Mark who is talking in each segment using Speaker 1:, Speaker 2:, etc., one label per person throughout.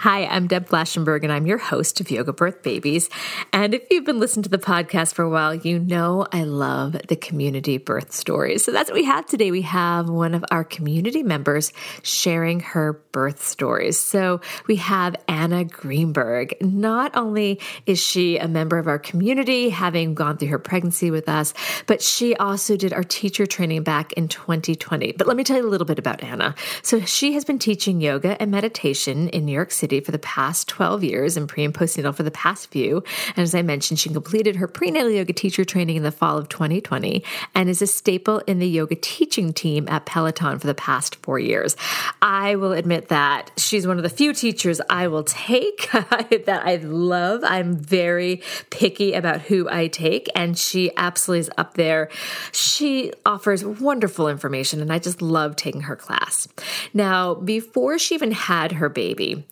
Speaker 1: Hi, I'm Deb Flashenberg, and I'm your host of Yoga Birth Babies. And if you've been listening to the podcast for a while, you know I love the community birth stories. So that's what we have today. We have one of our community members sharing her birth stories. So we have Anna Greenberg. Not only is she a member of our community, having gone through her pregnancy with us, but she also did our teacher training back in 2020. But let me tell you a little bit about Anna. So she has been teaching yoga and meditation in New York City for the past 12 years and pre and postnatal for the past few. And as I mentioned, she completed her prenatal yoga teacher training in the fall of 2020 and is a staple in the yoga teaching team at Peloton for the past four years. Will admit that she's one of the few teachers I will take that I love. I'm very picky about who I take, and she absolutely is up there. She offers wonderful information, and I just love taking her class. Now, before she even had her baby,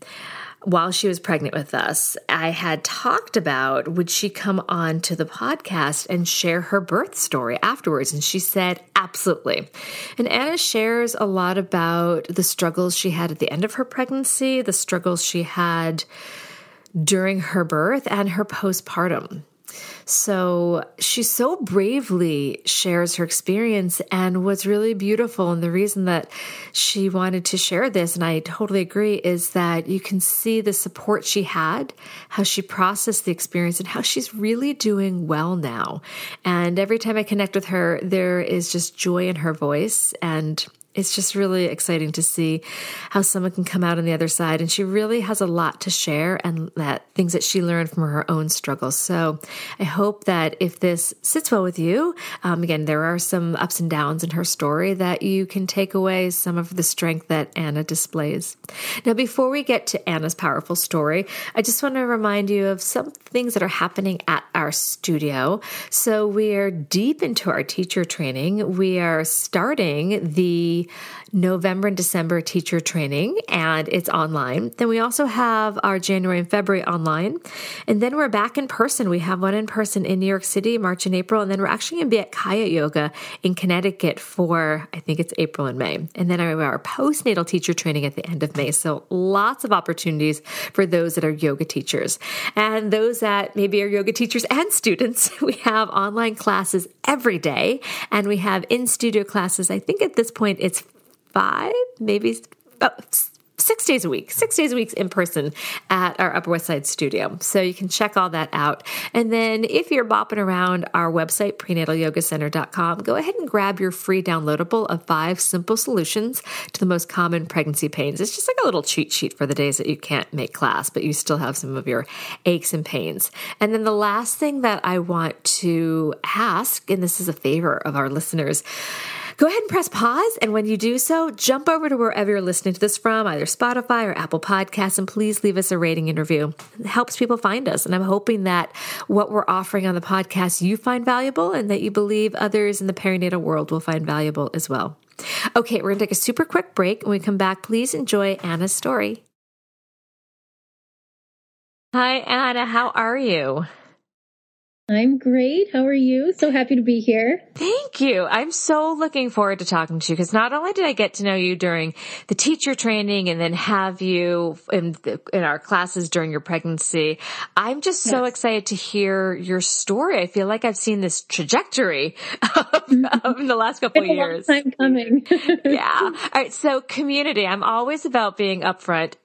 Speaker 1: while she was pregnant with us, I had talked about would she come on to the podcast and share her birth story afterwards? And she said, absolutely. And Anna shares a lot about the struggles she had at the end of her pregnancy, the struggles she had during her birth, and her postpartum. So she so bravely shares her experience. And what's really beautiful, and the reason that she wanted to share this, and I totally agree, is that you can see the support she had, how she processed the experience, and how she's really doing well now. And every time I connect with her, there is just joy in her voice. And it's just really exciting to see how someone can come out on the other side. And she really has a lot to share and that things that she learned from her own struggles. So I hope that if this sits well with you, um, again, there are some ups and downs in her story that you can take away some of the strength that Anna displays. Now, before we get to Anna's powerful story, I just want to remind you of some things that are happening at our studio. So we are deep into our teacher training. We are starting the November and December teacher training, and it's online. Then we also have our January and February online. And then we're back in person. We have one in person in New York City, March and April. And then we're actually going to be at Kaia Yoga in Connecticut for, I think it's April and May. And then I have our postnatal teacher training at the end of May. So lots of opportunities for those that are yoga teachers. And those that maybe are yoga teachers and students, we have online classes every day. And we have in studio classes. I think at this point it's five, maybe about six days a week, six days a week in person at our Upper West Side studio. So you can check all that out. And then if you're bopping around our website, prenatalyogacenter.com, go ahead and grab your free downloadable of five simple solutions to the most common pregnancy pains. It's just like a little cheat sheet for the days that you can't make class, but you still have some of your aches and pains. And then the last thing that I want to ask, and this is a favor of our listeners, Go ahead and press pause. And when you do so, jump over to wherever you're listening to this from, either Spotify or Apple Podcasts, and please leave us a rating and review. It helps people find us. And I'm hoping that what we're offering on the podcast you find valuable and that you believe others in the perinatal world will find valuable as well. Okay, we're going to take a super quick break. When we come back, please enjoy Anna's story. Hi, Anna. How are you?
Speaker 2: I'm great. How are you? So happy to be here.
Speaker 1: Thank you. I'm so looking forward to talking to you because not only did I get to know you during the teacher training and then have you in, the, in our classes during your pregnancy, I'm just so yes. excited to hear your story. I feel like I've seen this trajectory of, mm-hmm. of the last couple of years.
Speaker 2: time coming.
Speaker 1: yeah. All right. So community, I'm always about being upfront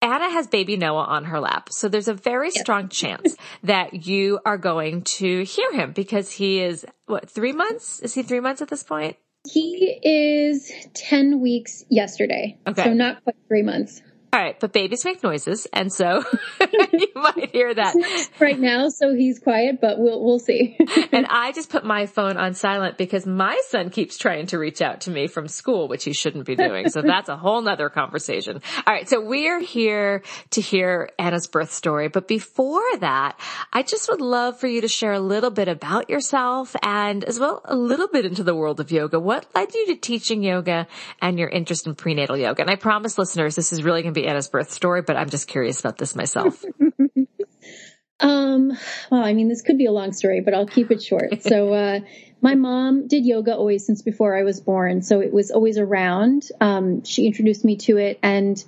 Speaker 1: Anna has baby Noah on her lap. So there's a very yes. strong chance that you are going to hear him because he is, what, three months? Is he three months at this point?
Speaker 2: He is 10 weeks yesterday. Okay. So not quite three months.
Speaker 1: All right, but babies make noises, and so you might hear that
Speaker 2: right now. So he's quiet, but we'll we'll see.
Speaker 1: and I just put my phone on silent because my son keeps trying to reach out to me from school, which he shouldn't be doing. So that's a whole nother conversation. All right, so we're here to hear Anna's birth story, but before that, I just would love for you to share a little bit about yourself and as well a little bit into the world of yoga. What led you to teaching yoga and your interest in prenatal yoga? And I promise listeners, this is really going to be Anna's birth story, but I'm just curious about this myself.
Speaker 2: um, well, I mean, this could be a long story, but I'll keep it short. so, uh, my mom did yoga always since before I was born, so it was always around. Um, she introduced me to it, and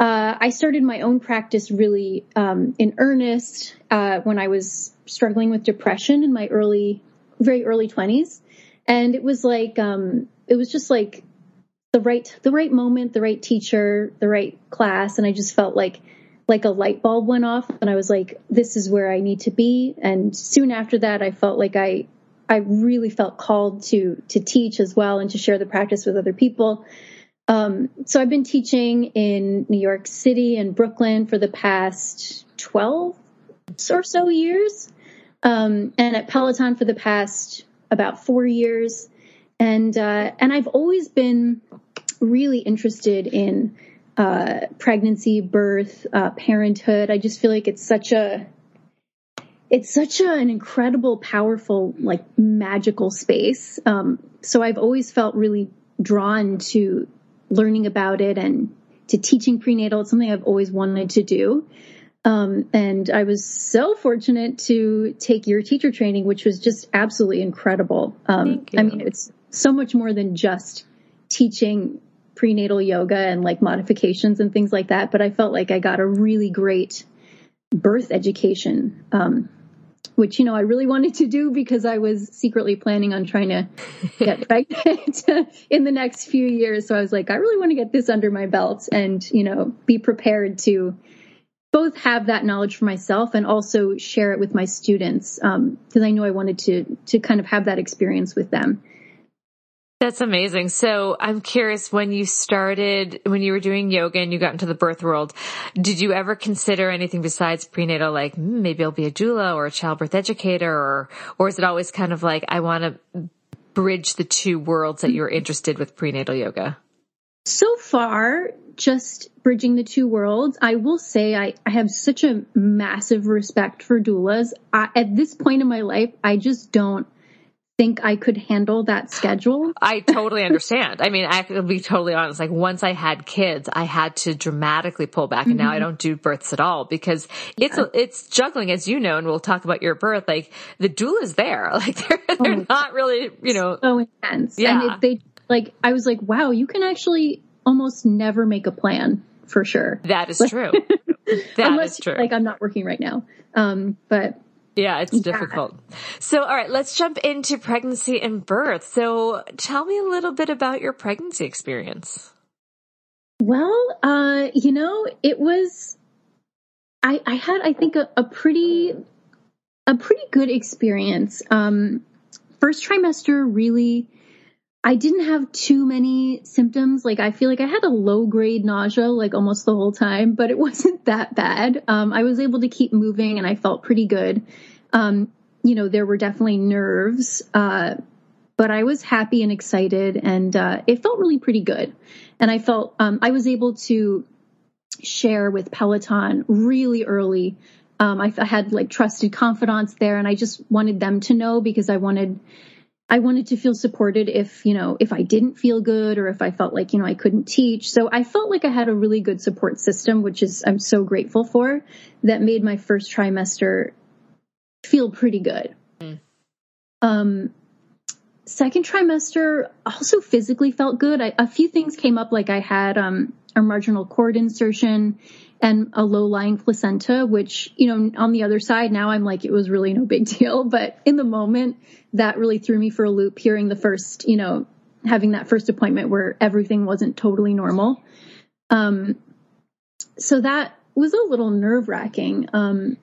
Speaker 2: uh, I started my own practice really um, in earnest uh, when I was struggling with depression in my early, very early twenties, and it was like um, it was just like the right the right moment, the right teacher, the right class, and I just felt like like a light bulb went off and I was like, this is where I need to be. And soon after that I felt like I I really felt called to to teach as well and to share the practice with other people. Um, so I've been teaching in New York City and Brooklyn for the past 12 or so years. Um, and at Peloton for the past about four years. And, uh, and I've always been really interested in uh, pregnancy, birth, uh, parenthood. I just feel like it's such a it's such a, an incredible, powerful, like magical space. Um, so I've always felt really drawn to learning about it and to teaching prenatal. It's something I've always wanted to do. Um, and I was so fortunate to take your teacher training, which was just absolutely incredible. Um, I mean, it's so much more than just teaching prenatal yoga and like modifications and things like that. But I felt like I got a really great birth education, um, which, you know, I really wanted to do because I was secretly planning on trying to get pregnant in the next few years. So I was like, I really want to get this under my belt and, you know, be prepared to both have that knowledge for myself and also share it with my students because um, I knew I wanted to to kind of have that experience with them.
Speaker 1: That's amazing. So I'm curious when you started, when you were doing yoga and you got into the birth world, did you ever consider anything besides prenatal, like hmm, maybe I'll be a doula or a childbirth educator or, or is it always kind of like, I want to bridge the two worlds that you're interested with prenatal yoga?
Speaker 2: So far, just bridging the two worlds. I will say I, I have such a massive respect for doulas. I, at this point in my life, I just don't think I could handle that schedule.
Speaker 1: I totally understand. I mean, I could be totally honest. Like once I had kids, I had to dramatically pull back and mm-hmm. now I mm-hmm. don't do births at all because it's, yeah. it's juggling as you know, and we'll talk about your birth. Like the doula is there. Like they're, they're oh, not really, you know,
Speaker 2: so intense. Yeah. And they like, I was like, wow, you can actually almost never make a plan for sure.
Speaker 1: That is true. That
Speaker 2: Unless,
Speaker 1: is true.
Speaker 2: Like I'm not working right now. Um, but
Speaker 1: yeah, it's difficult. So, all right, let's jump into pregnancy and birth. So, tell me a little bit about your pregnancy experience.
Speaker 2: Well, uh, you know, it was, I, I had, I think, a, a pretty, a pretty good experience. Um, first trimester really, I didn't have too many symptoms. Like I feel like I had a low grade nausea like almost the whole time, but it wasn't that bad. Um, I was able to keep moving and I felt pretty good. Um, you know, there were definitely nerves, uh, but I was happy and excited and, uh, it felt really pretty good. And I felt, um, I was able to share with Peloton really early. Um, I, I had like trusted confidants there and I just wanted them to know because I wanted, I wanted to feel supported if, you know, if I didn't feel good or if I felt like, you know, I couldn't teach. So I felt like I had a really good support system, which is, I'm so grateful for that made my first trimester feel pretty good. Mm. Um, second trimester also physically felt good. I, a few things came up, like I had, um, a marginal cord insertion and a low lying placenta, which, you know, on the other side now I'm like, it was really no big deal. But in the moment, that really threw me for a loop hearing the first, you know, having that first appointment where everything wasn't totally normal. Um, so that was a little nerve wracking. Um,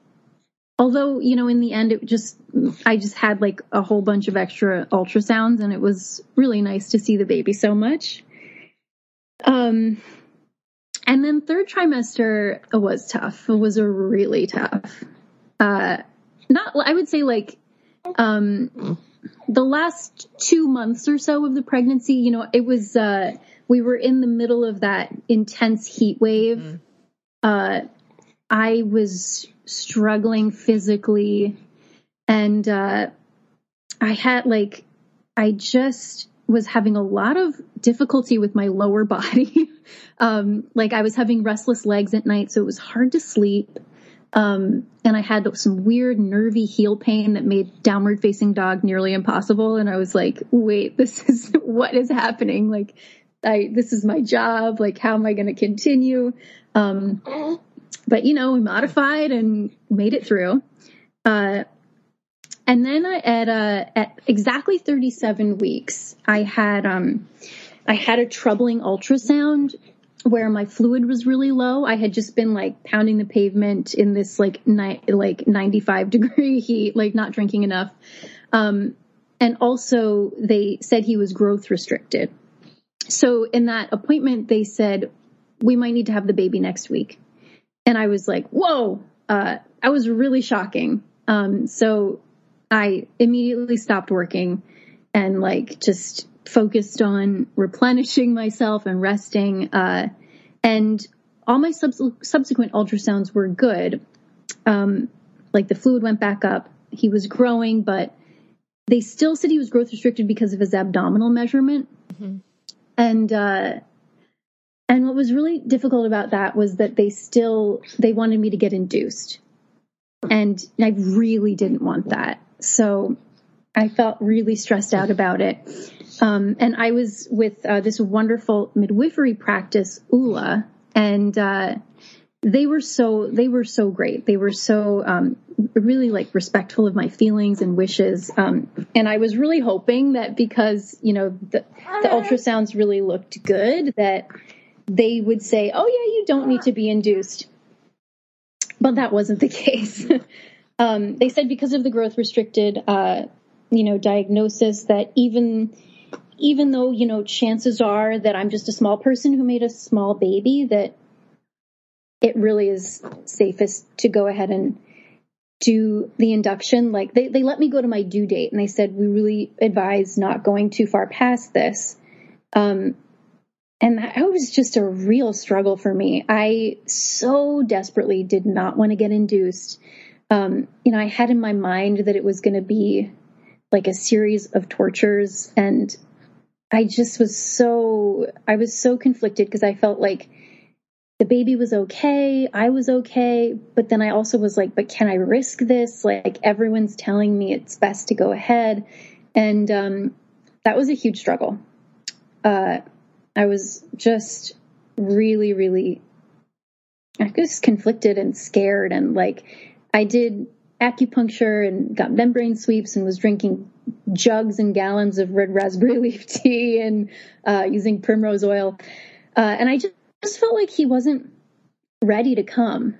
Speaker 2: although, you know, in the end, it just, I just had like a whole bunch of extra ultrasounds and it was really nice to see the baby so much. Um, and then third trimester was tough. It was really tough. Uh, not, I would say like, um, the last two months or so of the pregnancy, you know, it was, uh, we were in the middle of that intense heat wave. Mm-hmm. Uh, I was struggling physically and, uh, I had like, I just was having a lot of difficulty with my lower body. um, like I was having restless legs at night, so it was hard to sleep. Um, and I had some weird nervy heel pain that made downward facing dog nearly impossible. And I was like, wait, this is what is happening? Like, I, this is my job. Like, how am I going to continue? Um, but you know, we modified and made it through. Uh, and then I, at, uh, at exactly 37 weeks, I had, um, I had a troubling ultrasound where my fluid was really low. I had just been like pounding the pavement in this like ni- like 95 degree heat, like not drinking enough. Um, and also they said he was growth restricted. So in that appointment, they said we might need to have the baby next week. And I was like, whoa, uh, I was really shocking. Um, so I immediately stopped working and like just focused on replenishing myself and resting. Uh, and all my subs- subsequent ultrasounds were good. Um, like the fluid went back up. He was growing, but they still said he was growth restricted because of his abdominal measurement. Mm-hmm. And, uh, and what was really difficult about that was that they still, they wanted me to get induced. And I really didn't want that. So I felt really stressed out about it. Um, and I was with uh, this wonderful midwifery practice, ULA, and uh, they were so they were so great. They were so um, really like respectful of my feelings and wishes. Um, and I was really hoping that because you know the, the ultrasounds really looked good, that they would say, "Oh yeah, you don't need to be induced." But that wasn't the case. Um, they said because of the growth restricted, uh, you know, diagnosis that even even though, you know, chances are that I'm just a small person who made a small baby, that it really is safest to go ahead and do the induction. Like they, they let me go to my due date and they said, we really advise not going too far past this. Um, and that was just a real struggle for me. I so desperately did not want to get induced. Um, you know, I had in my mind that it was going to be like a series of tortures and I just was so, I was so conflicted because I felt like the baby was okay. I was okay. But then I also was like, but can I risk this? Like everyone's telling me it's best to go ahead. And, um, that was a huge struggle. Uh, I was just really, really, I was conflicted and scared. And like, I did acupuncture and got membrane sweeps and was drinking jugs and gallons of red raspberry leaf tea and uh, using primrose oil. Uh, and I just, just felt like he wasn't ready to come.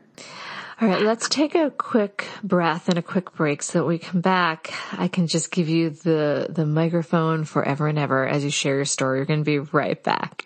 Speaker 1: All right, let's take a quick breath and a quick break so that we come back. I can just give you the, the microphone forever and ever as you share your story. You're going to be right back.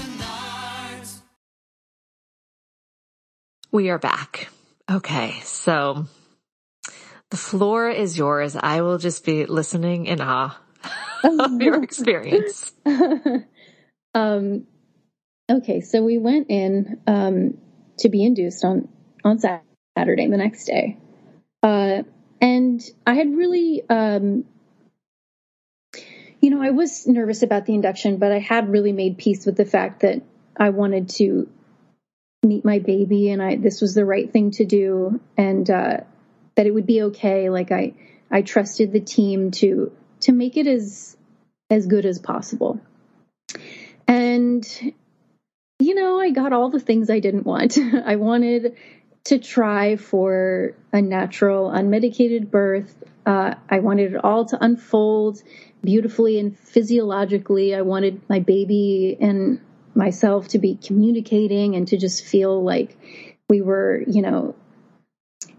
Speaker 1: We are back. Okay, so the floor is yours. I will just be listening in awe of your experience.
Speaker 2: um, okay, so we went in um, to be induced on on Saturday, the next day, uh, and I had really, um, you know, I was nervous about the induction, but I had really made peace with the fact that I wanted to meet my baby and I this was the right thing to do and uh, that it would be okay. Like I I trusted the team to to make it as as good as possible. And you know, I got all the things I didn't want. I wanted to try for a natural, unmedicated birth. Uh, I wanted it all to unfold beautifully and physiologically. I wanted my baby and myself to be communicating and to just feel like we were, you know,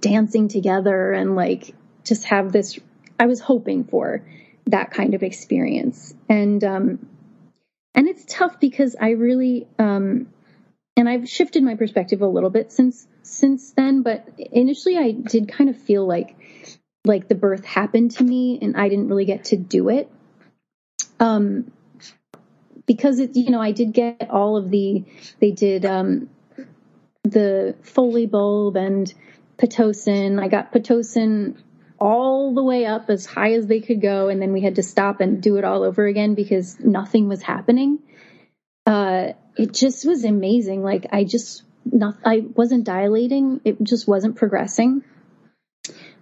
Speaker 2: dancing together and like just have this. I was hoping for that kind of experience. And, um, and it's tough because I really, um, and I've shifted my perspective a little bit since since then, but initially I did kind of feel like like the birth happened to me and I didn't really get to do it. Um because it you know, I did get all of the they did um the Foley bulb and Pitocin. I got Pitocin all the way up as high as they could go and then we had to stop and do it all over again because nothing was happening. Uh it just was amazing. Like I just not, I wasn't dilating. It just wasn't progressing.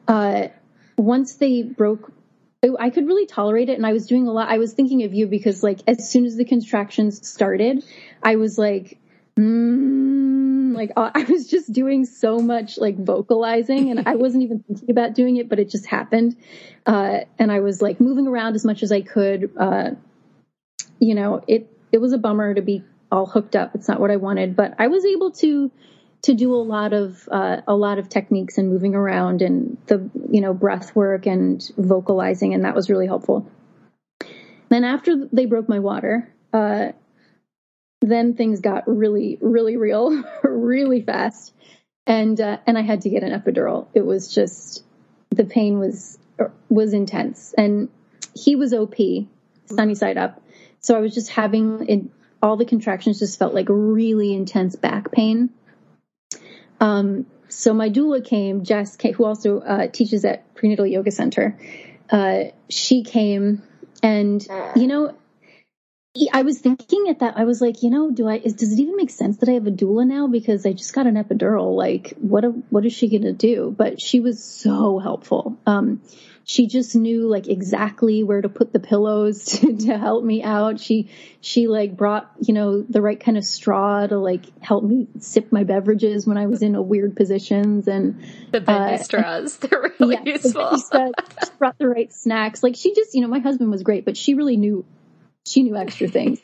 Speaker 2: Uh, once they broke, I could really tolerate it. And I was doing a lot. I was thinking of you because like, as soon as the contractions started, I was like, mm, like uh, I was just doing so much like vocalizing and I wasn't even thinking about doing it, but it just happened. Uh, and I was like moving around as much as I could. Uh, you know, it, it was a bummer to be all hooked up. It's not what I wanted, but I was able to to do a lot of uh, a lot of techniques and moving around and the you know breath work and vocalizing, and that was really helpful. Then after they broke my water, uh, then things got really really real, really fast, and uh, and I had to get an epidural. It was just the pain was was intense, and he was OP, sunny side up. So I was just having it all the contractions just felt like really intense back pain. Um, so my doula came, Jess, came, who also uh, teaches at Prenatal Yoga Center. Uh, she came, and you know, I was thinking at that. I was like, you know, do I? Is, does it even make sense that I have a doula now because I just got an epidural? Like, what? A, what is she going to do? But she was so helpful. Um, she just knew like exactly where to put the pillows to, to, help me out. She she like brought you know the right kind of straw to like help me sip my beverages when I was in a weird positions and
Speaker 1: the bendy uh, straws. They're really yeah, useful.
Speaker 2: The she brought the right snacks. Like she just you know my husband was great, but she really knew she knew extra things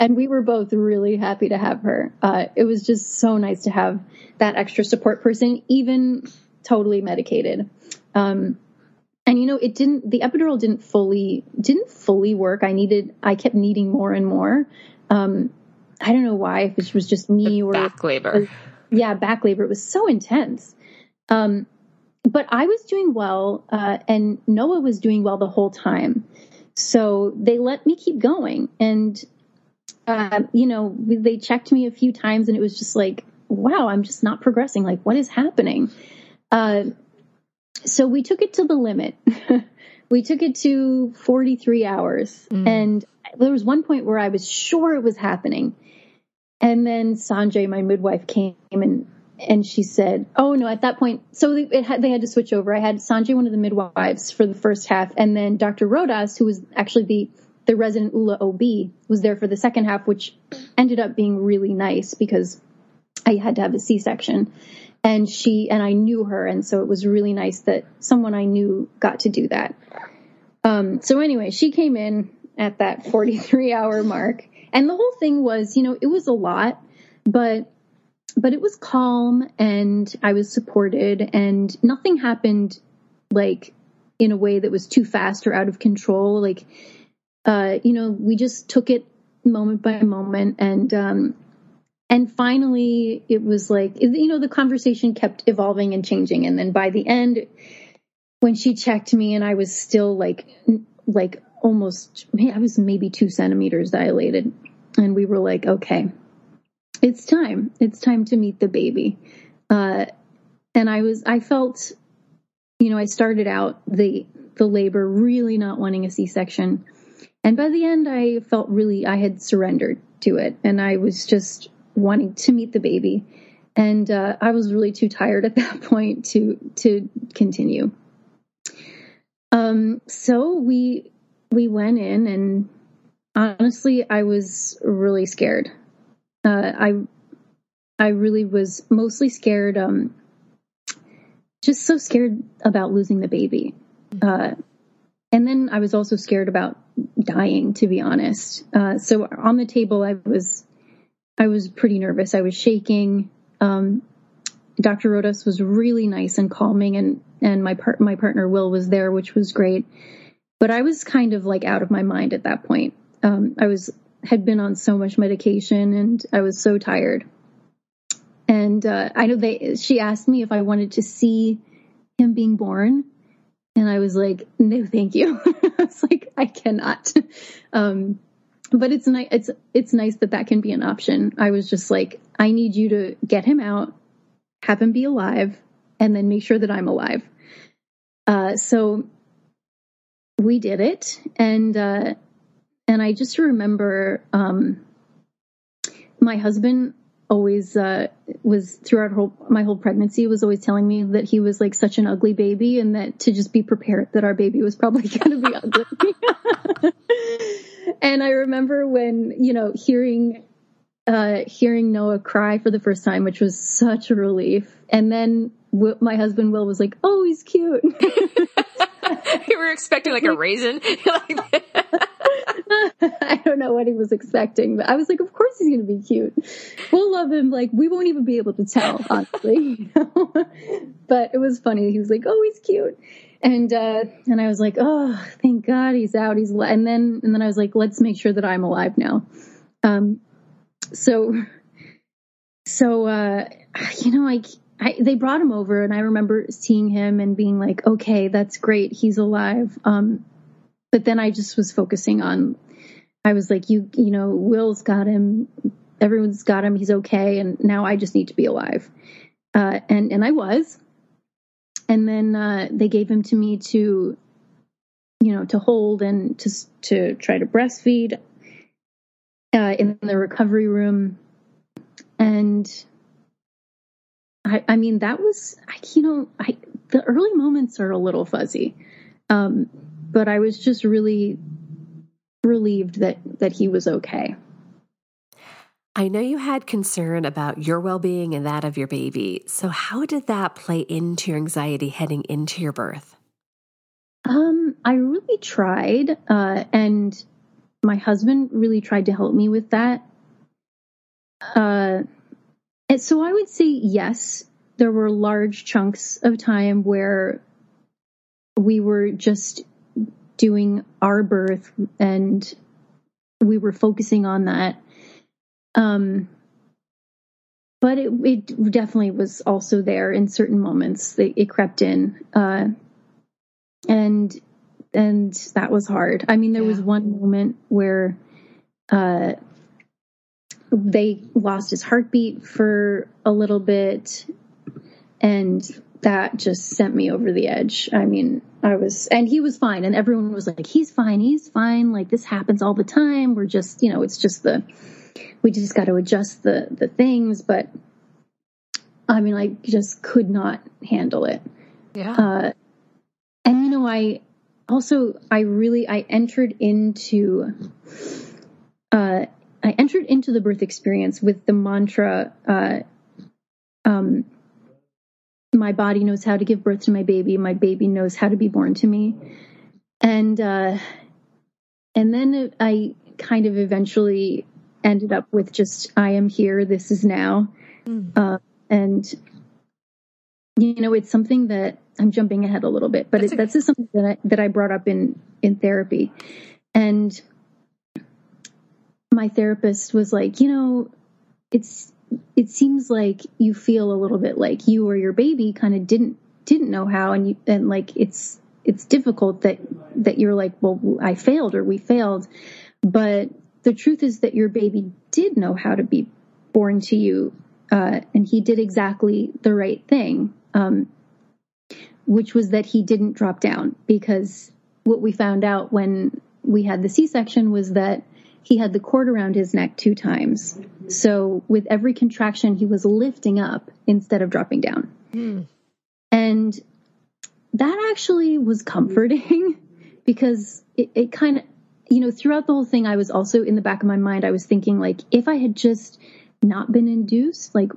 Speaker 2: and we were both really happy to have her uh, it was just so nice to have that extra support person even totally medicated um, and you know it didn't the epidural didn't fully didn't fully work. I needed i kept needing more and more. Um i don't know why if it was just me or
Speaker 1: back labor.
Speaker 2: or, yeah back labor. It was so intense. Um but i was doing well uh and noah was doing well the whole time. So they let me keep going. And uh, you know they checked me a few times and it was just like wow i'm just not progressing. Like what is happening? Uh so we took it to the limit. we took it to 43 hours. Mm. And there was one point where I was sure it was happening. And then Sanjay, my midwife, came and and she said, "Oh no!" At that point, so they had, they had to switch over. I had Sanjay, one of the midwives, for the first half, and then Dr. Rodas, who was actually the the resident ULA OB, was there for the second half, which ended up being really nice because I had to have a C section and she and I knew her, and so it was really nice that someone I knew got to do that. Um, so anyway, she came in at that 43 hour mark, and the whole thing was, you know, it was a lot, but but it was calm, and I was supported, and nothing happened like in a way that was too fast or out of control. Like, uh, you know, we just took it moment by moment, and um, and finally it was like you know the conversation kept evolving and changing. And then by the end when she checked me and i was still like like almost i was maybe two centimeters dilated. And we were like okay it's time. It's time to meet the baby. Uh, and i was i felt you know i started out the the labor really not wanting a c-section. And by the end i felt really i had surrendered to it. And i was just wanting to meet the baby. and uh, I was really too tired at that point to to continue. Um, so we we went in, and honestly, I was really scared. Uh, I I really was mostly scared. Um, just so scared about losing the baby. Uh, and then I was also scared about dying, to be honest. Uh, so on the table, I was, I was pretty nervous. I was shaking. Um, Dr. Rodas was really nice and calming, and and my part my partner Will was there, which was great. But I was kind of like out of my mind at that point. Um, I was had been on so much medication, and I was so tired. And uh, I know they. She asked me if I wanted to see him being born, and I was like, no, thank you. I was like, I cannot. Um, but it's nice. It's, it's nice that that can be an option. I was just like, I need you to get him out, have him be alive, and then make sure that I'm alive. Uh, so we did it. And, uh, and I just remember, um, my husband always uh, was throughout whole, my whole pregnancy was always telling me that he was like such an ugly baby and that to just be prepared that our baby was probably going to be ugly. and I remember when you know hearing uh, hearing Noah cry for the first time, which was such a relief, and then my husband Will was like, "Oh, he's cute."
Speaker 1: you were expecting like a raisin.
Speaker 2: I don't know what he was expecting, but I was like, of course he's going to be cute. We'll love him. Like, we won't even be able to tell, honestly. You know? but it was funny. He was like, oh, he's cute. And, uh, and I was like, oh, thank God he's out. He's, and then, and then I was like, let's make sure that I'm alive now. Um, so, so, uh, you know, like, I, they brought him over and I remember seeing him and being like, okay, that's great. He's alive. Um, but then I just was focusing on, I was like, you, you know, Will's got him. Everyone's got him. He's okay. And now I just need to be alive. Uh, and, and I was. And then, uh, they gave him to me to, you know, to hold and to, to try to breastfeed, uh, in the recovery room. And I, I mean, that was, you know, I, the early moments are a little fuzzy. Um, but I was just really relieved that that he was okay.
Speaker 1: I know you had concern about your well being and that of your baby. So, how did that play into your anxiety heading into your birth?
Speaker 2: Um, I really tried, uh, and my husband really tried to help me with that. Uh, and so I would say yes, there were large chunks of time where we were just doing our birth and we were focusing on that. Um, but it, it definitely was also there in certain moments. It, it crept in, uh, and and that was hard. I mean, there yeah. was one moment where uh, they lost his heartbeat for a little bit, and that just sent me over the edge. I mean, I was, and he was fine, and everyone was like, he's fine, he's fine. Like this happens all the time. We're just, you know, it's just the, we just got to adjust the the things. But I mean, I just could not handle it.
Speaker 1: Yeah. Uh,
Speaker 2: and you know, I also, I really, I entered into, uh, I entered into the birth experience with the mantra, uh, um, my body knows how to give birth to my baby. My baby knows how to be born to me. And, uh, and then I kind of eventually ended up with just, I am here. This is now. Mm. Uh, and, you know, it's something that I'm jumping ahead a little bit, but that's, it, that's just something that I, that I brought up in, in therapy. And my therapist was like, you know, it's, it seems like you feel a little bit like you or your baby kind of didn't didn't know how and you and like it's it's difficult that that you're like well I failed or we failed but the truth is that your baby did know how to be born to you uh, and he did exactly the right thing um, which was that he didn't drop down because what we found out when we had the c-section was that he had the cord around his neck two times. So with every contraction, he was lifting up instead of dropping down. Mm. And that actually was comforting because it, it kind of, you know, throughout the whole thing, I was also in the back of my mind, I was thinking, like, if I had just not been induced, like,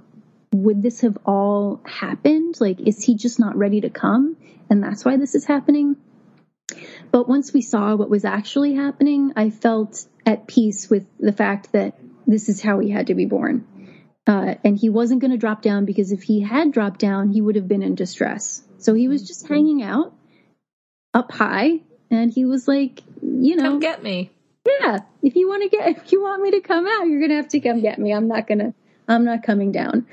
Speaker 2: would this have all happened? Like, is he just not ready to come? And that's why this is happening. But once we saw what was actually happening, I felt at peace with the fact that this is how he had to be born. Uh, and he wasn't going to drop down because if he had dropped down, he would have been in distress. So he was just hanging out up high and he was like, you know,
Speaker 1: come get me.
Speaker 2: Yeah. If you want to get, if you want me to come out, you're going to have to come get me. I'm not going to, I'm not coming down.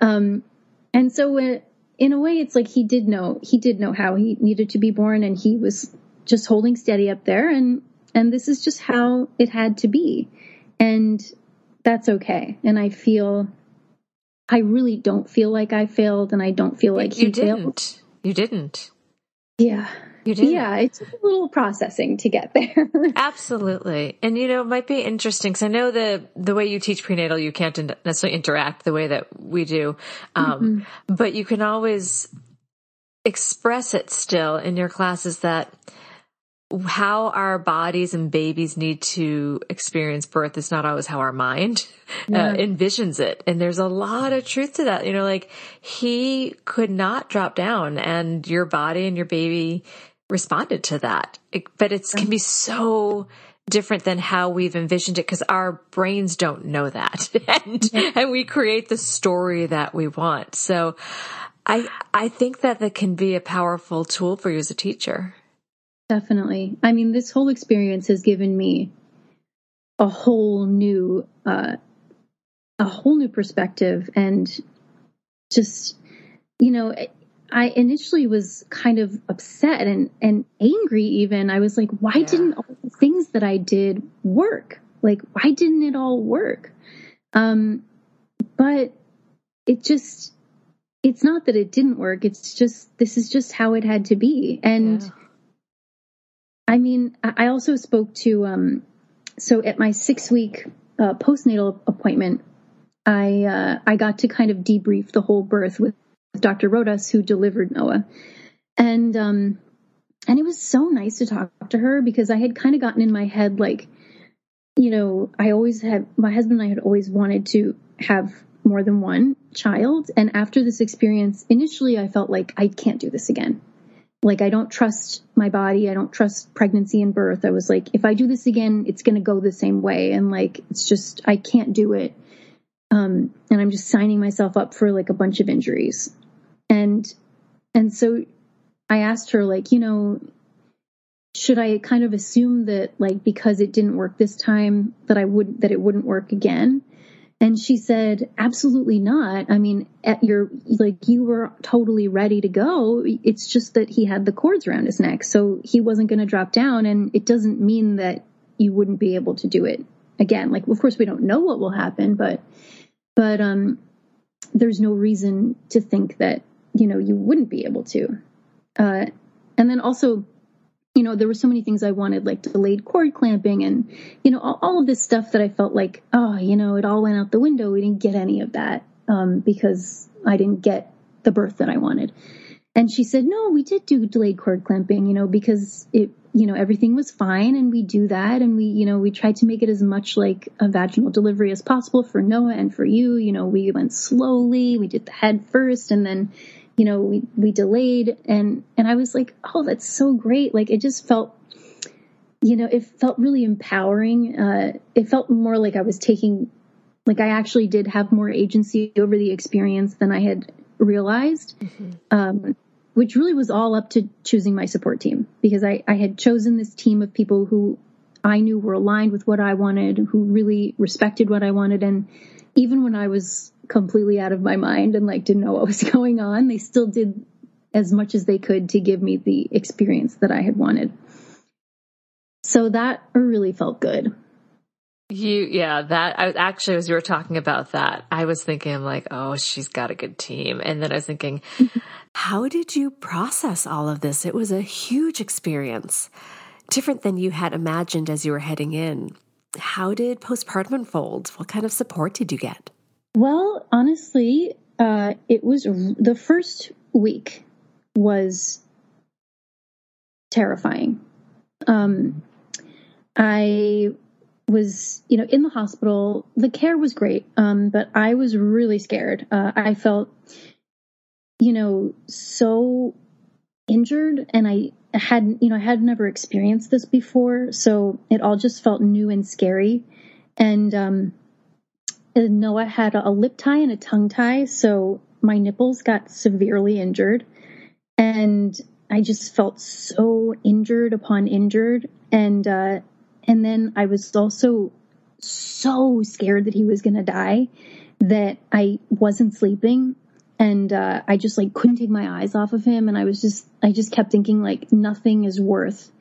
Speaker 2: Um, and so uh, in a way, it's like he did know, he did know how he needed to be born and he was just holding steady up there and, and this is just how it had to be. And that's okay. And I feel, I really don't feel like I failed, and I don't feel like
Speaker 1: you,
Speaker 2: he
Speaker 1: didn't.
Speaker 2: Failed.
Speaker 1: You didn't.
Speaker 2: Yeah.
Speaker 1: You did.
Speaker 2: Yeah, it's a little processing to get there.
Speaker 1: Absolutely. And you know, it might be interesting because I know the, the way you teach prenatal, you can't necessarily interact the way that we do. Um, mm-hmm. but you can always express it still in your classes that how our bodies and babies need to experience birth is not always how our mind uh, yeah. uh, envisions it. And there's a lot of truth to that. You know, like he could not drop down and your body and your baby responded to that. It, but it can be so different than how we've envisioned it because our brains don't know that. and, yeah. and we create the story that we want. So I, I think that that can be a powerful tool for you as a teacher.
Speaker 2: Definitely. I mean, this whole experience has given me a whole new, uh, a whole new perspective and just, you know, I initially was kind of upset and, and angry even. I was like, why yeah. didn't all the things that I did work? Like, why didn't it all work? Um, but it just, it's not that it didn't work. It's just, this is just how it had to be. And, yeah I mean, I also spoke to, um, so at my six week uh, postnatal appointment, I, uh, I got to kind of debrief the whole birth with Dr. Rodas, who delivered Noah. And, um, and it was so nice to talk to her because I had kind of gotten in my head, like, you know, I always had, my husband and I had always wanted to have more than one child. And after this experience, initially I felt like I can't do this again like I don't trust my body. I don't trust pregnancy and birth. I was like, if I do this again, it's going to go the same way. And like, it's just, I can't do it. Um, and I'm just signing myself up for like a bunch of injuries. And, and so I asked her like, you know, should I kind of assume that like, because it didn't work this time that I would, that it wouldn't work again? And she said, absolutely not. I mean, at your, like, you were totally ready to go. It's just that he had the cords around his neck. So he wasn't going to drop down. And it doesn't mean that you wouldn't be able to do it again. Like, of course, we don't know what will happen, but, but, um, there's no reason to think that, you know, you wouldn't be able to. Uh, and then also, you know, there were so many things I wanted, like delayed cord clamping and, you know, all, all, of this stuff that I felt like, oh, you know, it all went out the window. We didn't get any of that um, because I didn't get the birth that I wanted. And she said, no, we did do delayed cord clamping, you know, because it, you know, everything was fine and we do that. And we, you know, we tried to make it as much like a vaginal delivery as possible for Noah and for you. You know, we went slowly. We did the head first and then, you know, we, we delayed and, and I was like, oh, that's so great. Like it just felt, you know, it felt really empowering. Uh, it felt more like I was taking, like I actually did have more agency over the experience than I had realized. Mm-hmm. Um, which really was all up to choosing my support team because I, I had chosen this team of people who I knew were aligned with what I wanted, who really respected what I wanted. And even when I was completely out of my mind and like didn't know what was going on, they still did as much as they could to give me the experience that I had wanted. So that really felt good.
Speaker 1: You, yeah, that I was actually, as you were talking about that, I was thinking like, oh, she's got a good team. And then I was thinking, how did you process all of this? It was a huge experience, different than you had imagined as you were heading in. How did postpartum unfold? What kind of support did you get?
Speaker 2: Well, honestly, uh, it was the first week was terrifying. Um, I was, you know, in the hospital. The care was great, um, but I was really scared. Uh, I felt, you know, so injured, and I hadn't, you know, I had never experienced this before, so it all just felt new and scary. And um, Noah had a lip tie and a tongue tie, so my nipples got severely injured, and I just felt so injured upon injured, and uh, and then I was also so scared that he was going to die that I wasn't sleeping and uh, I just like couldn't take my eyes off of him. And I was just I just kept thinking like nothing is worth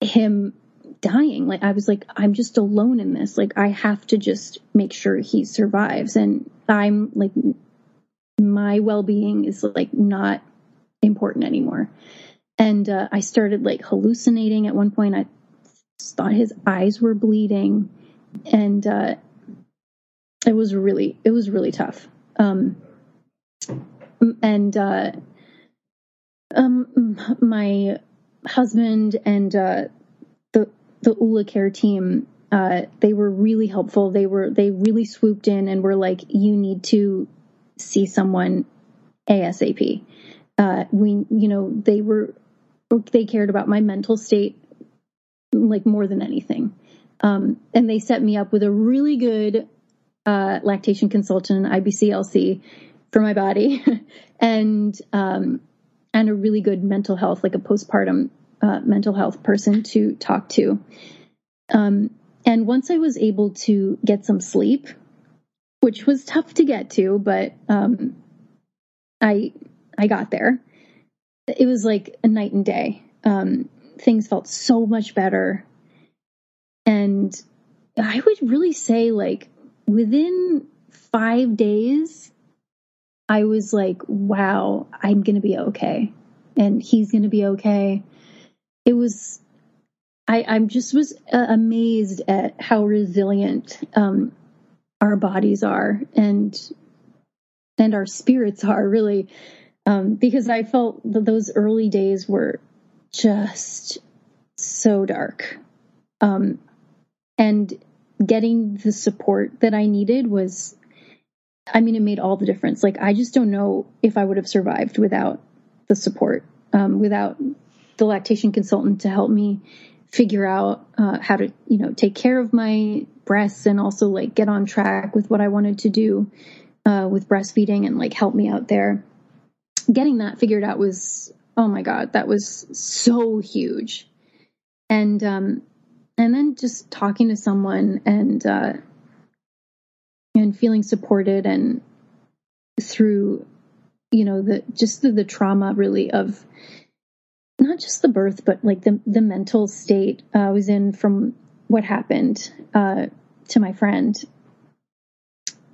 Speaker 2: him dying. Like I was like I'm just alone in this. Like I have to just make sure he survives. And I'm like my well-being is like not important anymore. And uh, I started like hallucinating at one point. I thought his eyes were bleeding. And uh, it was really it was really tough. Um, and uh, um, my husband and uh, the the Ula Care team uh, they were really helpful they were they really swooped in and were like you need to see someone asap uh, we you know they were they cared about my mental state like more than anything. Um, and they set me up with a really good uh, lactation consultant, IBCLC, for my body, and um, and a really good mental health, like a postpartum uh, mental health person to talk to. Um, and once I was able to get some sleep, which was tough to get to, but um, I I got there. It was like a night and day. Um, things felt so much better. And I would really say, like, within five days, I was like, wow, I'm going to be okay. And he's going to be okay. It was, I, I'm just was uh, amazed at how resilient um, our bodies are and and our spirits are really um, because I felt that those early days were just so dark. Um, and getting the support that I needed was, I mean, it made all the difference. Like, I just don't know if I would have survived without the support, um, without the lactation consultant to help me figure out uh, how to, you know, take care of my breasts and also like get on track with what I wanted to do uh, with breastfeeding and like help me out there. Getting that figured out was oh my god, that was so huge. And um and then just talking to someone and uh and feeling supported and through you know the just the, the trauma really of not just the birth but like the the mental state I was in from what happened uh, to my friend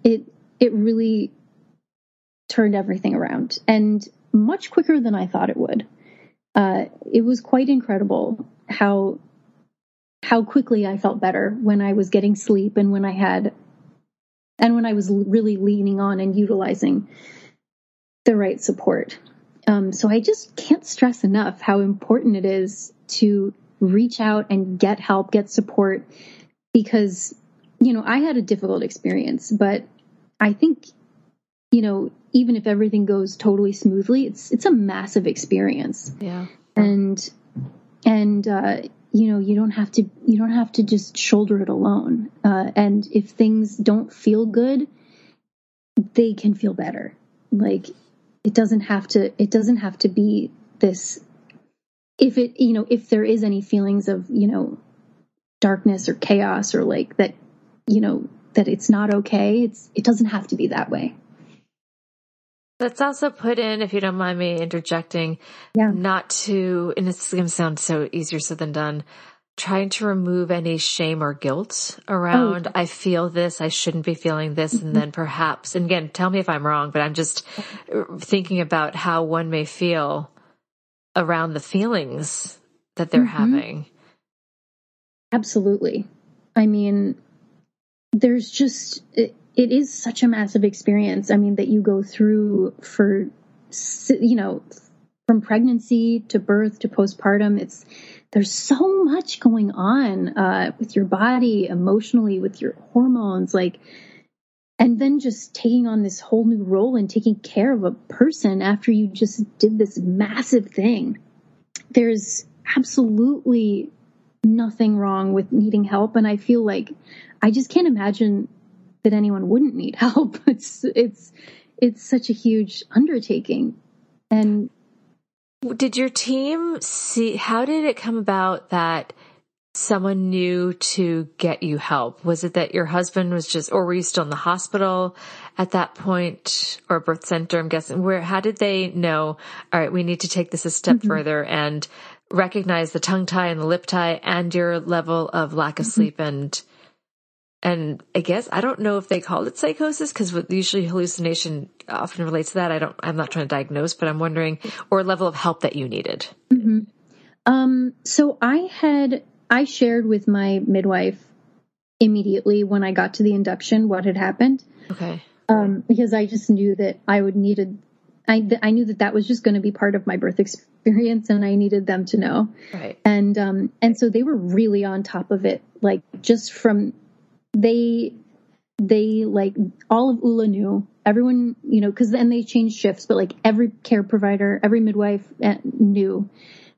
Speaker 2: it it really turned everything around and much quicker than I thought it would. Uh, it was quite incredible how how quickly I felt better when I was getting sleep and when I had and when I was really leaning on and utilizing the right support. Um, so I just can't stress enough how important it is to reach out and get help, get support, because you know I had a difficult experience, but I think you know, even if everything goes totally smoothly, it's it's a massive experience.
Speaker 1: Yeah.
Speaker 2: And and uh, you know, you don't have to you don't have to just shoulder it alone. Uh, and if things don't feel good, they can feel better. Like it doesn't have to it doesn't have to be this if it you know if there is any feelings of you know darkness or chaos or like that you know that it's not okay it's it doesn't have to be that way
Speaker 1: Let's also put in, if you don't mind me interjecting,
Speaker 2: yeah.
Speaker 1: not to, and it's going to sound so easier said than done, trying to remove any shame or guilt around, oh. I feel this, I shouldn't be feeling this. Mm-hmm. And then perhaps, and again, tell me if I'm wrong, but I'm just thinking about how one may feel around the feelings that they're mm-hmm. having.
Speaker 2: Absolutely. I mean, there's just, it, it is such a massive experience. I mean, that you go through for, you know, from pregnancy to birth to postpartum. It's, there's so much going on uh, with your body, emotionally, with your hormones, like, and then just taking on this whole new role and taking care of a person after you just did this massive thing. There's absolutely nothing wrong with needing help, and I feel like I just can't imagine that anyone wouldn't need help. It's it's it's such a huge undertaking, and
Speaker 1: did your team see, how did it come about that someone knew to get you help? Was it that your husband was just, or were you still in the hospital at that point or birth center? I'm guessing where, how did they know, all right, we need to take this a step mm-hmm. further and recognize the tongue tie and the lip tie and your level of lack of mm-hmm. sleep and and I guess I don't know if they called it psychosis because usually hallucination often relates to that. I don't. I'm not trying to diagnose, but I'm wondering or level of help that you needed.
Speaker 2: Mm-hmm. Um. So I had I shared with my midwife immediately when I got to the induction what had happened.
Speaker 1: Okay.
Speaker 2: Um, because I just knew that I would needed. I I knew that that was just going to be part of my birth experience, and I needed them to know.
Speaker 1: Right.
Speaker 2: And um and so they were really on top of it, like just from they they like all of ULA knew. Everyone you know because then they changed shifts but like every care provider every midwife eh, knew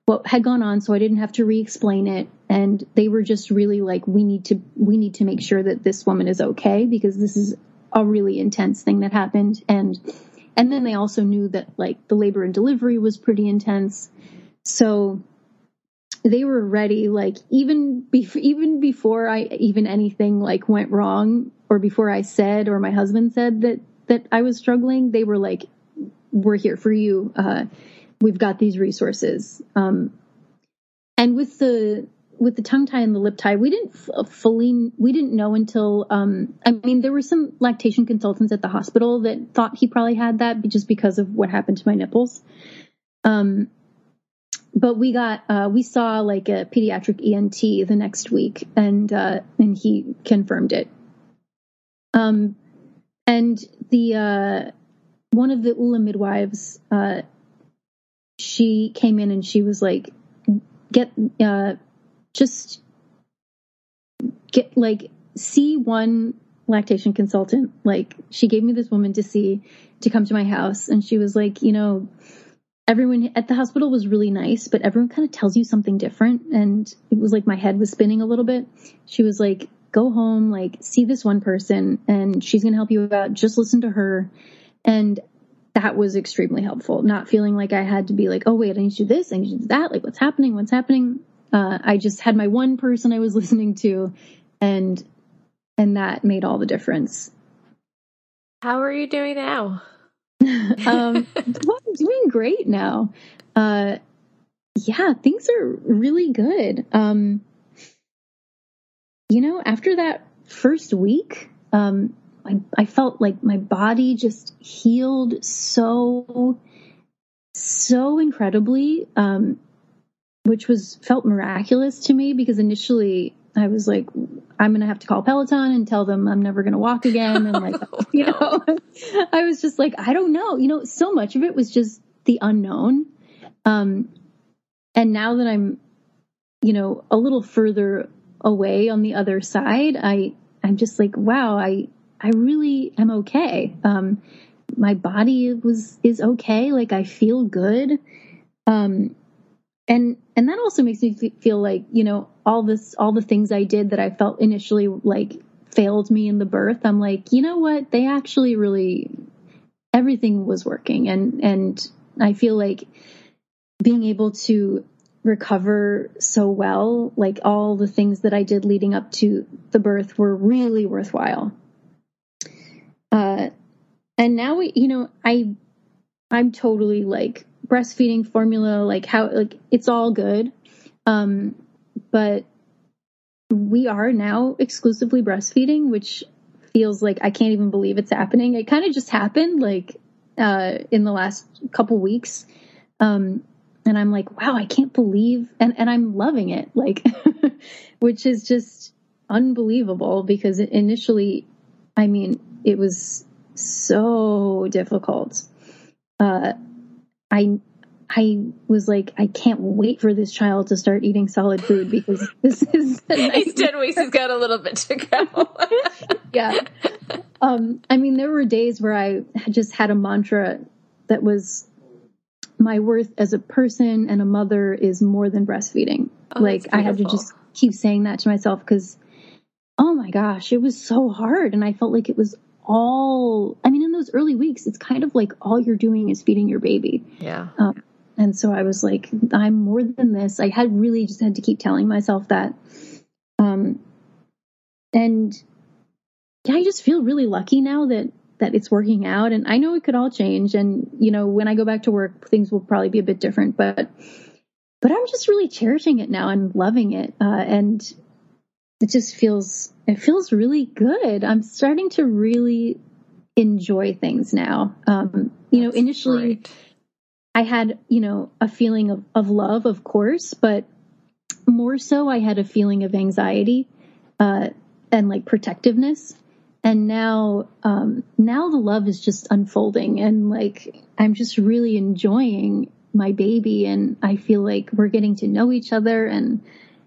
Speaker 2: what had gone on so i didn't have to re-explain it. And they were just really like we need to we need to make sure that this woman is okay because this is a really intense thing that happened. And and then they also knew that like the labor and delivery was pretty intense. So they were ready like even be- even before i even anything like went wrong or before i said or my husband said that that i was struggling they were like we're here for you. Uh, we've got these resources. Um, and with the with the tongue tie and the lip tie we didn't f- fully we didn't know until um, i mean there were some lactation consultants at the hospital that thought he probably had that just because of what happened to my nipples. Um, but we got uh, we saw like a pediatric ENT the next week, and uh, and he confirmed it. Um, and the uh, one of the ULA midwives, uh, she came in and she was like, "Get uh, just get like see one lactation consultant." Like she gave me this woman to see to come to my house, and she was like, you know everyone at the hospital was really nice, but everyone kind of tells you something different. And it was like my head was spinning a little bit. She was like, go home, like see this one person and she's going to help you out. Just listen to her. And that was extremely helpful. Not feeling like I had to be like, oh wait, I need to do this. I need to do that. Like what's happening? What's happening? Uh, I just had my one person I was listening to and, and that made all the difference.
Speaker 1: How are you doing now?
Speaker 2: um, well, I'm doing great now. Uh, yeah, things are really good. Um, you know, after that first week, um, I, I felt like my body just healed so, so incredibly, um, which was felt miraculous to me because initially I was like, I'm going to have to call Peloton and tell them I'm never going to walk again. And like, oh, you know, I was just like, I don't know. You know, so much of it was just the unknown. Um, and now that I'm, you know, a little further away on the other side, I, I'm just like, wow, I, I really am okay. Um, my body was, is okay. Like I feel good. Um, and and that also makes me feel like you know all this all the things i did that i felt initially like failed me in the birth i'm like you know what? They actually really everything was working. And and i feel like being able to recover so well like all the things that i did leading up to the birth were really worthwhile. Uh and now we you know i i'm totally like breastfeeding formula, like how, like it's all good. Um, but we are now exclusively breastfeeding, which feels like I can't even believe it's happening. It kind of just happened like, uh, in the last couple weeks. Um, and I'm like, wow, I can't believe, and, and I'm loving it. Like, which is just, unbelievable because initially, I mean, it was so difficult. Uh, I I was like, I can't wait for this child to start eating solid food because this is.
Speaker 1: He's ten weeks. He's got a little bit to go.
Speaker 2: yeah. Um, I mean, there were days where I just had a mantra that was, my worth as a person and a mother is more than breastfeeding. Oh, like I had to just keep saying that to myself because, oh my gosh, it was so hard, and I felt like it was all. I mean, in those early weeks, it's kind of like all you're doing is feeding your baby.
Speaker 1: Yeah. Um,
Speaker 2: and so I was like, I'm more than this. I had really just had to keep telling myself that. Um, and yeah, I just feel really lucky now that that it's working out. And I know it could all change. And you know, when I go back to work, things will probably be a bit different. But but I'm just really cherishing it now and loving it. Uh, and it just feels it feels really good. I'm starting to really enjoy things now. Um, you That's know, initially. Great I had, you know, a feeling of, of love, of course, but more so I had a feeling of anxiety uh, and like protectiveness. And now, um, now the love is just unfolding and like I'm just really enjoying my baby and I feel like we're getting to know each other and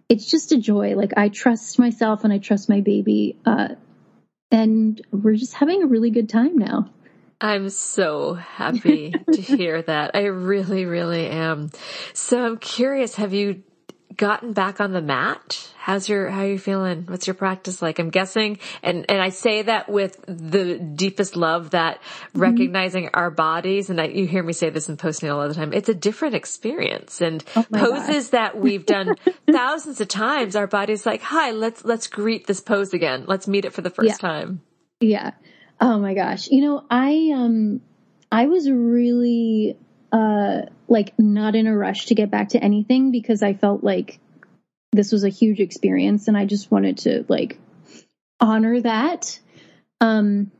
Speaker 2: it's just a joy. Like I trust myself and I trust my baby. Uh, and we're just having a really good time now.
Speaker 1: I'm so happy to hear that. I really, really am. So I'm curious, have you gotten back on the mat? How's your, how are you feeling? What's your practice like? I'm guessing, and, and I say that with the deepest love that mm-hmm. recognizing our bodies, and I, you hear me say this in postnatal all the time, it's a different experience and oh poses that we've done thousands of times. Our body's like, hi, let's, let's greet this pose again. Let's meet it for the first
Speaker 2: yeah.
Speaker 1: time.
Speaker 2: Yeah. Oh my gosh. You know, I um I was really uh like not in a rush to get back to anything because I felt like this was a huge experience and I just wanted to like honor that. Um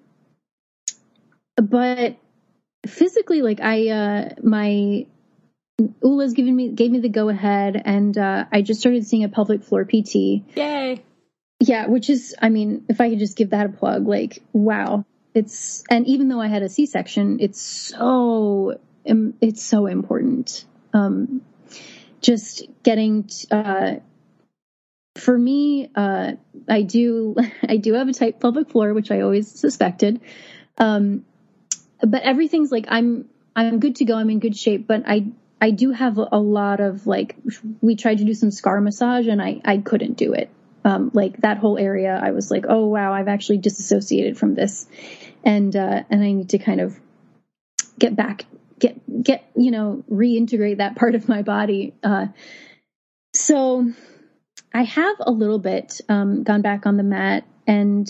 Speaker 2: but physically like I uh my Ula's given me gave me the go ahead and uh I just started seeing a pelvic floor PT.
Speaker 1: Yay.
Speaker 2: Yeah, which is, I mean, if I could just give that a plug, like, wow. It's, and even though I had a C-section, it's so, it's so important. Um, just getting, uh, for me, uh, I do, I do have a tight pelvic floor, which I always suspected. Um, but everything's like, I'm, I'm good to go. I'm in good shape, but I, I do have a lot of like, we tried to do some scar massage and I, I couldn't do it um, like that whole area, I was like, oh wow, I've actually disassociated from this, and uh, and I need to kind of get back, get get you know reintegrate that part of my body. Uh, so I have a little bit um, gone back on the mat, and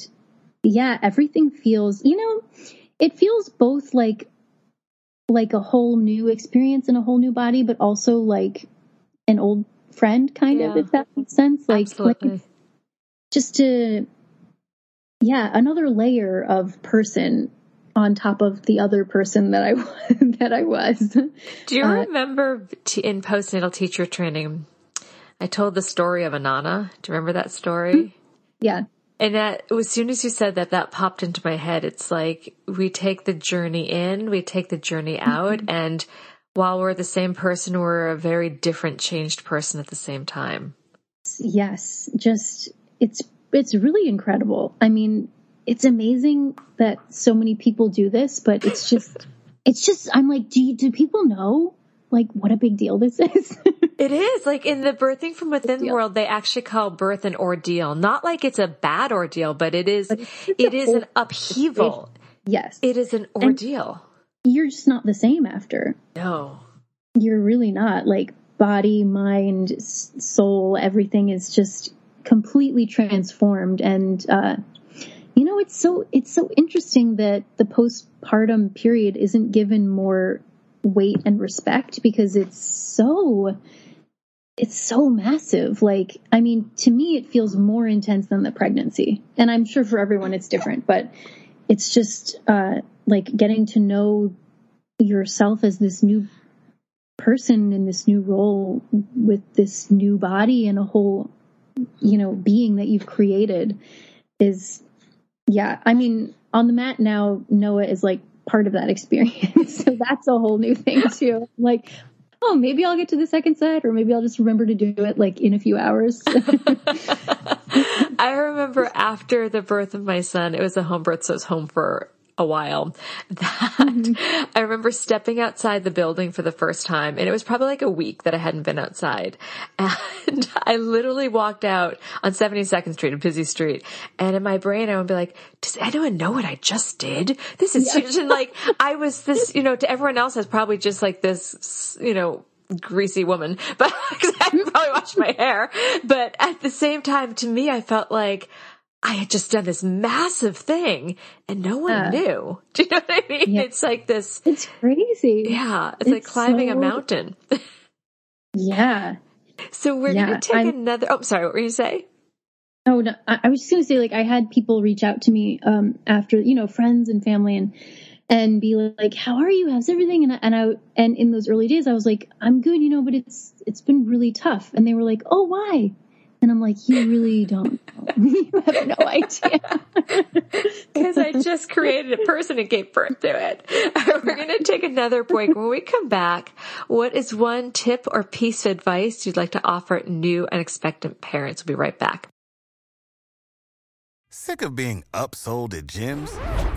Speaker 2: yeah, everything feels you know, it feels both like like a whole new experience in a whole new body, but also like an old friend kind yeah. of if that makes sense like like just to, yeah, another layer of person on top of the other person that I that I was.
Speaker 1: Do you uh, remember t- in postnatal teacher training? I told the story of Inanna. Do you remember that story? Hmm.
Speaker 2: Yeah.
Speaker 1: And that as soon as you said that, that popped into my head. It's like we take the journey in, we take the journey out, mm-hmm. and while we're the same person, we're a very different, changed person at the same time.
Speaker 2: Yes, just it's it's really incredible. I mean, it's amazing that so many people do this, but it's just it's just I'm like, do you, do people know like what a big deal this is?
Speaker 1: it is like in the birthing from within world, they actually call birth an ordeal. Not like it's a bad ordeal, but it is but it is an upheaval.
Speaker 2: Yes,
Speaker 1: it is an ordeal.
Speaker 2: And you're just not the same after.
Speaker 1: No,
Speaker 2: you're really not. Like body, mind, soul, everything is just completely transformed and uh, you know it's so it's so interesting that the postpartum period isn't given more weight and respect because it's so it's so massive. Like i mean to me it feels more intense than the pregnancy. And i'm sure for everyone it's different but it's just uh like getting to know yourself as this new person in this new role with this new body and a whole you know, being that you've created is, yeah. I mean, on the mat now, Noah is like part of that experience. so that's a whole new thing too. Like, oh, maybe I'll get to the second set or maybe I'll just remember to do it like in a few hours.
Speaker 1: I remember after the birth of my son, it was a home birth, so I was home for a while that mm-hmm. I remember stepping outside the building for the first time and it was probably like a week that I hadn't been outside. And I literally walked out on 72nd Street, a busy street. And in my brain, I would be like, does anyone know what I just did? This is yeah. huge. And like, I was this, you know, to everyone else, I was probably just like this, you know, greasy woman, but I probably washed my hair. But at the same time, to me, I felt like, I had just done this massive thing and no one uh, knew. Do you know what I mean? Yeah. It's like this.
Speaker 2: It's crazy.
Speaker 1: Yeah. It's, it's like climbing so, a mountain.
Speaker 2: yeah.
Speaker 1: So we're yeah, going to take I'm, another. Oh, sorry. What were you say?
Speaker 2: Oh, no. I, I was just going to say, like, I had people reach out to me, um, after, you know, friends and family and, and be like, how are you? How's everything? And I, and I, and in those early days, I was like, I'm good, you know, but it's, it's been really tough. And they were like, oh, why? And I'm like, you really don't you have no idea.
Speaker 1: Because I just created a person and gave birth to it. We're going to take another break. When we come back, what is one tip or piece of advice you'd like to offer new and expectant parents? We'll be right back.
Speaker 3: Sick of being upsold at gyms?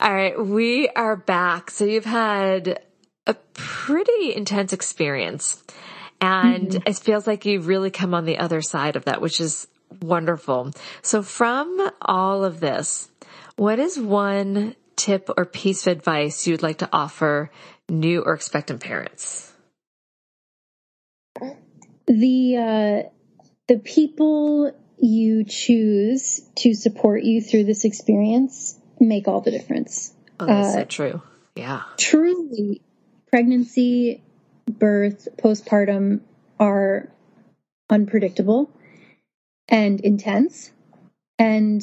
Speaker 1: All right, we are back. So you've had a pretty intense experience and mm-hmm. it feels like you've really come on the other side of that, which is wonderful. So from all of this, what is one tip or piece of advice you'd like to offer new or expectant parents?
Speaker 2: The, uh, the people you choose to support you through this experience make all the difference.
Speaker 1: Oh, that's uh, so true. Yeah.
Speaker 2: Truly, pregnancy, birth, postpartum are unpredictable and intense. And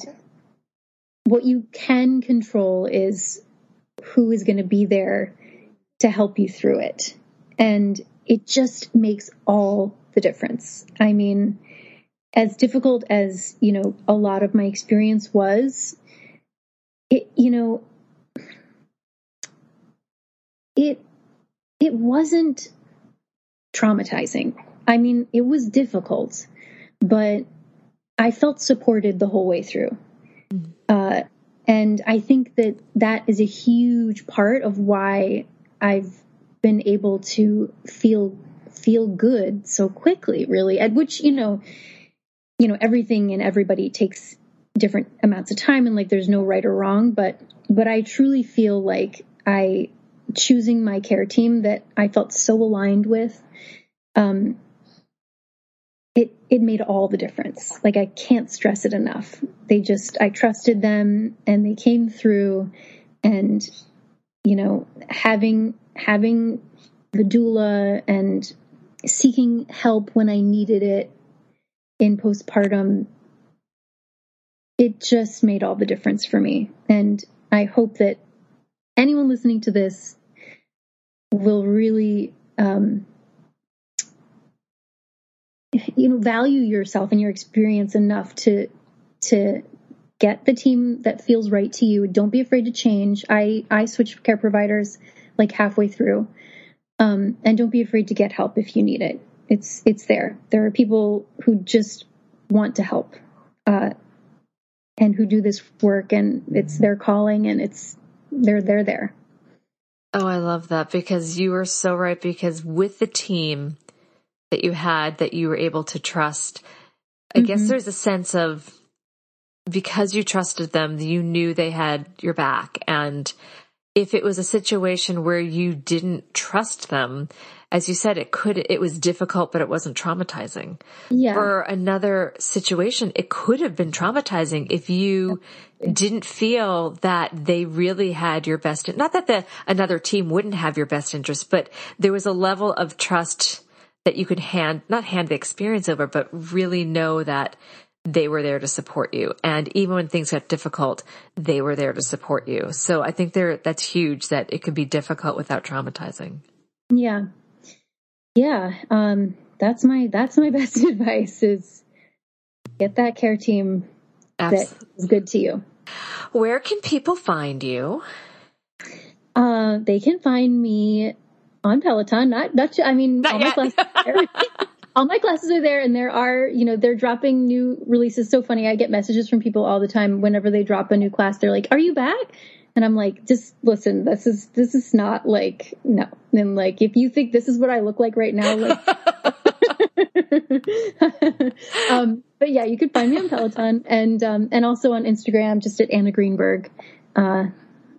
Speaker 2: what you can control is who is going to be there to help you through it. And it just makes all the difference. I mean, as difficult as, you know, a lot of my experience was, it you know it it wasn't traumatizing. I mean, it was difficult, but I felt supported the whole way through. Mm-hmm. Uh, and I think that that is a huge part of why I've been able to feel feel good so quickly, really. At which you know, you know, everything and everybody takes different amounts of time and like there's no right or wrong, but but I truly feel like I choosing my care team that I felt so aligned with um it it made all the difference. Like I can't stress it enough. They just I trusted them and they came through and you know having having the doula and seeking help when I needed it in postpartum it just made all the difference for me. And I hope that anyone listening to this will really, um, you know, value yourself and your experience enough to, to get the team that feels right to you. Don't be afraid to change. I, I switched care providers like halfway through. Um, and don't be afraid to get help if you need it. It's, it's there. There are people who just want to help. Uh, and who do this work and it's their calling and it's they're they're there.
Speaker 1: Oh, I love that because you are so right because with the team that you had that you were able to trust, I mm-hmm. guess there's a sense of because you trusted them, you knew they had your back. And if it was a situation where you didn't trust them, as you said, it could, it was difficult, but it wasn't traumatizing.
Speaker 2: Yeah.
Speaker 1: For another situation, it could have been traumatizing if you didn't feel that they really had your best, not that the, another team wouldn't have your best interest, but there was a level of trust that you could hand, not hand the experience over, but really know that they were there to support you. And even when things got difficult, they were there to support you. So I think there, that's huge that it could be difficult without traumatizing.
Speaker 2: Yeah. Yeah. Um, that's my, that's my best advice is get that care team Absolutely. that is good to you.
Speaker 1: Where can people find you?
Speaker 2: Uh, they can find me on Peloton. Not, not, I mean, not all yet. my classes all my classes are there and there are, you know, they're dropping new releases. So funny. I get messages from people all the time whenever they drop a new class. They're like, are you back? And I'm like, just listen, this is, this is not like, no. And like, if you think this is what I look like right now, like, um, but yeah, you could find me on Peloton and, um, and also on Instagram, just at Anna Greenberg. Uh,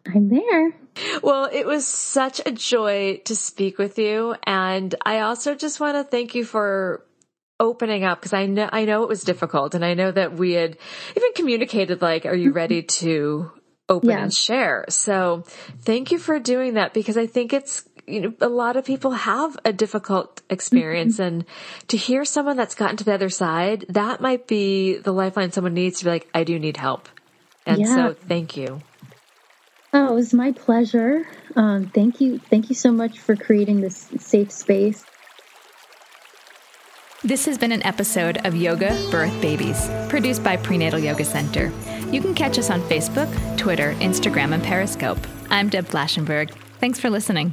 Speaker 2: I'm there.
Speaker 1: Well, it was such a joy to speak with you. And I also just want to thank you for opening up because I know, I know it was difficult and I know that we had even communicated like, are you ready to open yeah. and share? So thank you for doing that because I think it's, you know, a lot of people have a difficult experience mm-hmm. and to hear someone that's gotten to the other side, that might be the lifeline someone needs to be like, I do need help. And yeah. so thank you.
Speaker 2: Oh, it was my pleasure. Um, thank you. Thank you so much for creating this safe space.
Speaker 4: This has been an episode of Yoga Birth Babies, produced by Prenatal Yoga Center. You can catch us on Facebook, Twitter, Instagram, and Periscope. I'm Deb Flashenberg. Thanks for listening.